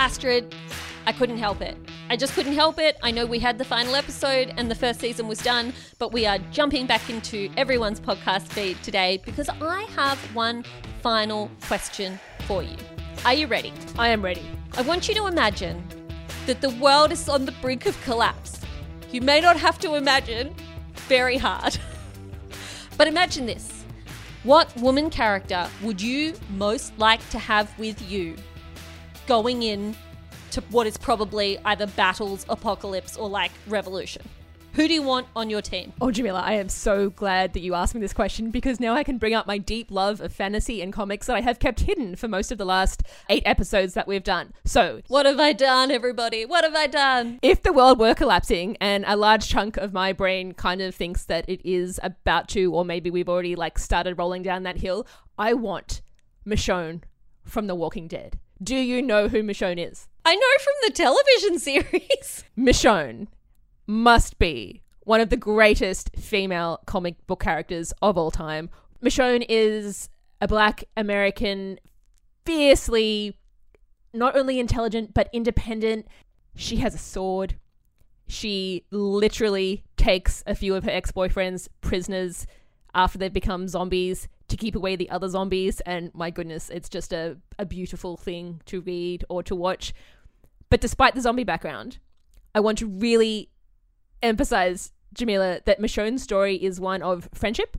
Astrid, I couldn't help it. I just couldn't help it. I know we had the final episode and the first season was done, but we are jumping back into everyone's podcast feed today because I have one final question for you. Are you ready? I am ready. I want you to imagine that the world is on the brink of collapse. You may not have to imagine very hard. but imagine this. What woman character would you most like to have with you going in to what is probably either battles, apocalypse, or like revolution? Who do you want on your team? Oh, Jamila, I am so glad that you asked me this question because now I can bring up my deep love of fantasy and comics that I have kept hidden for most of the last eight episodes that we've done. So, What have I done, everybody? What have I done? if the world were collapsing and a large chunk of my brain kind of thinks that it is about to, or maybe we've already like started rolling down that hill, I want Michonne from The Walking Dead. Do you know who Michonne is? I know from the television series. Michonne must be one of the greatest female comic book characters of all time. Michonne is a black American, fiercely not only intelligent but independent. She has a sword. She literally takes a few of her ex boyfriends prisoners after they've become zombies to keep away the other zombies. And my goodness, it's just a, a beautiful thing to read or to watch. But despite the zombie background, I want to really emphasize, Jamila, that Michonne's story is one of friendship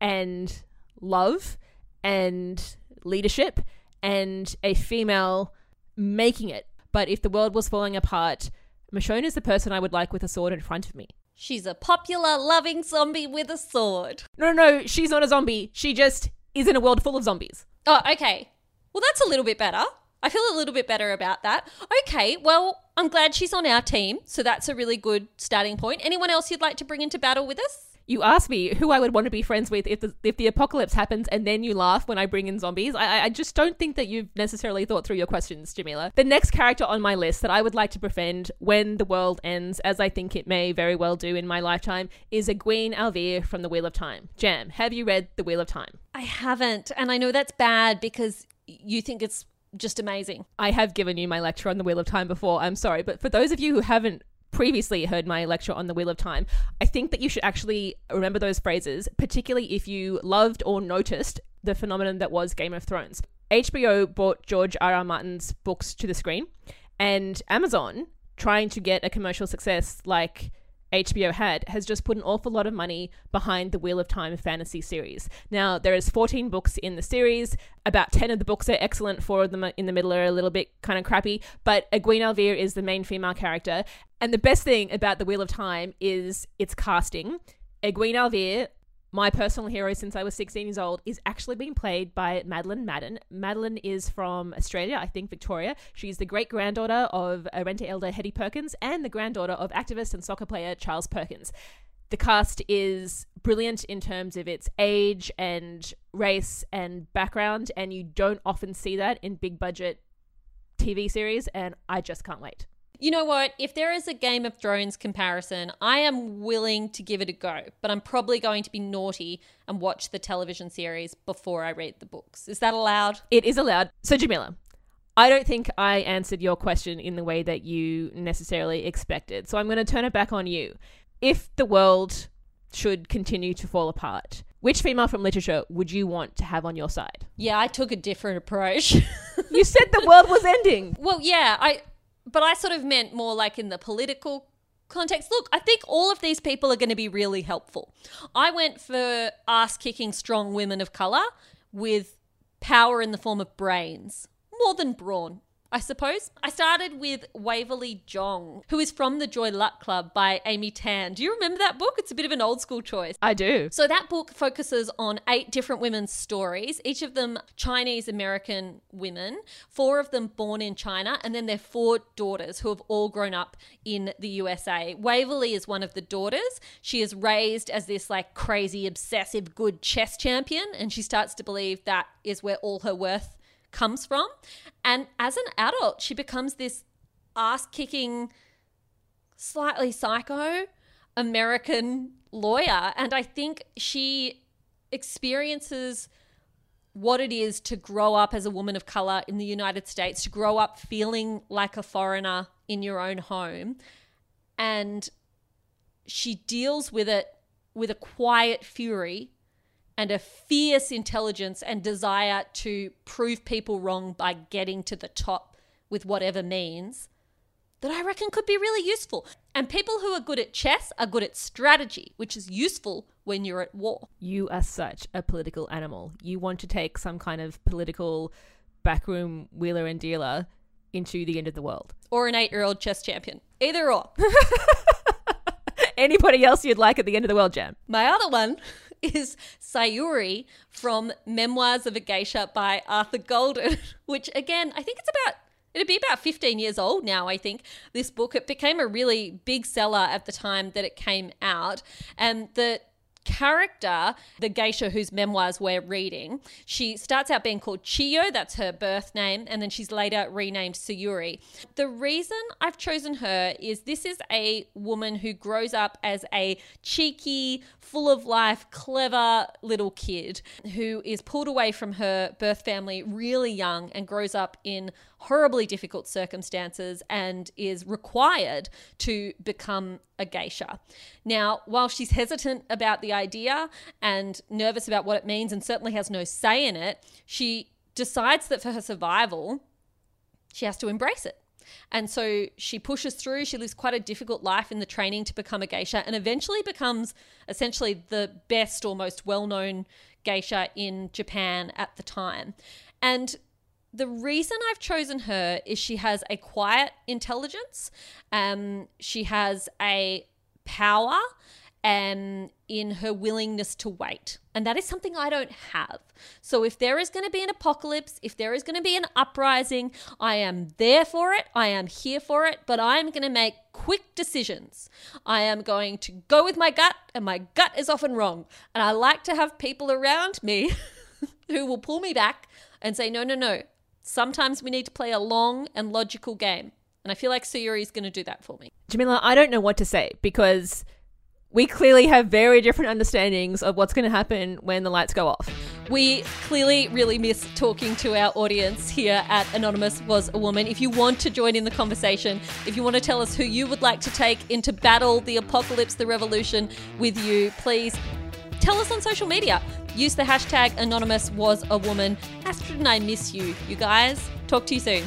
and love and leadership and a female making it. But if the world was falling apart, Michonne is the person I would like with a sword in front of me. She's a popular, loving zombie with a sword. No, no, no, she's not a zombie. She just is in a world full of zombies. Oh, okay. Well, that's a little bit better. I feel a little bit better about that. Okay, well, I'm glad she's on our team, so that's a really good starting point. Anyone else you'd like to bring into battle with us? You asked me who I would want to be friends with if the if the apocalypse happens, and then you laugh when I bring in zombies. I, I just don't think that you've necessarily thought through your questions, Jamila. The next character on my list that I would like to befriend when the world ends, as I think it may very well do in my lifetime, is Egwene al'Vere from The Wheel of Time. Jam, have you read The Wheel of Time? I haven't, and I know that's bad because you think it's just amazing. I have given you my lecture on The Wheel of Time before. I'm sorry, but for those of you who haven't previously heard my lecture on the Wheel of Time, I think that you should actually remember those phrases, particularly if you loved or noticed the phenomenon that was Game of Thrones. HBO brought George R. R. Martin's books to the screen, and Amazon, trying to get a commercial success like HBO had has just put an awful lot of money behind the Wheel of Time fantasy series. Now there is 14 books in the series. About 10 of the books are excellent. Four of them in the middle are a little bit kind of crappy. But Egwene al'Vere is the main female character, and the best thing about the Wheel of Time is its casting. Egwene al'Vere my personal hero since I was 16 years old is actually being played by Madeleine Madden. Madeleine is from Australia, I think Victoria. She's the great granddaughter of Arrernte elder Hetty Perkins and the granddaughter of activist and soccer player Charles Perkins. The cast is brilliant in terms of its age and race and background, and you don't often see that in big budget TV series, and I just can't wait. You know what? If there is a Game of Thrones comparison, I am willing to give it a go, but I'm probably going to be naughty and watch the television series before I read the books. Is that allowed? It is allowed. So, Jamila, I don't think I answered your question in the way that you necessarily expected. So, I'm going to turn it back on you. If the world should continue to fall apart, which female from literature would you want to have on your side? Yeah, I took a different approach. you said the world was ending. Well, yeah, I but I sort of meant more like in the political context. Look, I think all of these people are going to be really helpful. I went for ass kicking strong women of color with power in the form of brains, more than brawn. I suppose. I started with Waverly Jong, who is from the Joy Luck Club by Amy Tan. Do you remember that book? It's a bit of an old school choice. I do. So that book focuses on eight different women's stories, each of them Chinese American women, four of them born in China, and then their four daughters who have all grown up in the USA. Waverly is one of the daughters. She is raised as this like crazy, obsessive, good chess champion, and she starts to believe that is where all her worth comes from. And as an adult, she becomes this ass kicking, slightly psycho American lawyer. And I think she experiences what it is to grow up as a woman of color in the United States, to grow up feeling like a foreigner in your own home. And she deals with it with a quiet fury and a fierce intelligence and desire to prove people wrong by getting to the top with whatever means that I reckon could be really useful. And people who are good at chess are good at strategy, which is useful when you're at war. You are such a political animal. You want to take some kind of political backroom wheeler and dealer into the end of the world. Or an eight year old chess champion. Either or. Anybody else you'd like at the end of the world, Jam? My other one is Sayuri from Memoirs of a Geisha by Arthur Golden, which again, I think it's about it'd be about 15 years old now, I think, this book. It became a really big seller at the time that it came out. And the character, the geisha whose memoirs we're reading, she starts out being called Chiyo, that's her birth name, and then she's later renamed Sayuri. The reason I've chosen her is this is a woman who grows up as a cheeky, full of life, clever little kid who is pulled away from her birth family really young and grows up in horribly difficult circumstances and is required to become a geisha. Now, while she's hesitant about the idea and nervous about what it means and certainly has no say in it, she decides that for her survival, she has to embrace it. And so she pushes through. She lives quite a difficult life in the training to become a geisha and eventually becomes essentially the best or most well known geisha in Japan at the time. And the reason I've chosen her is she has a quiet intelligence. Um, she has a power um, in her willingness to wait. And that is something I don't have. So if there is going to be an apocalypse, if there is going to be an uprising, I am there for it. I am here for it, but I'm going to make quick decisions. I am going to go with my gut, and my gut is often wrong. And I like to have people around me who will pull me back and say, no, no, no, Sometimes we need to play a long and logical game. And I feel like Sayuri is going to do that for me. Jamila, I don't know what to say because we clearly have very different understandings of what's going to happen when the lights go off. We clearly really miss talking to our audience here at Anonymous Was a Woman. If you want to join in the conversation, if you want to tell us who you would like to take into battle, the apocalypse, the revolution with you, please tell us on social media. Use the hashtag anonymous was a woman. Astrid and I miss you, you guys. Talk to you soon.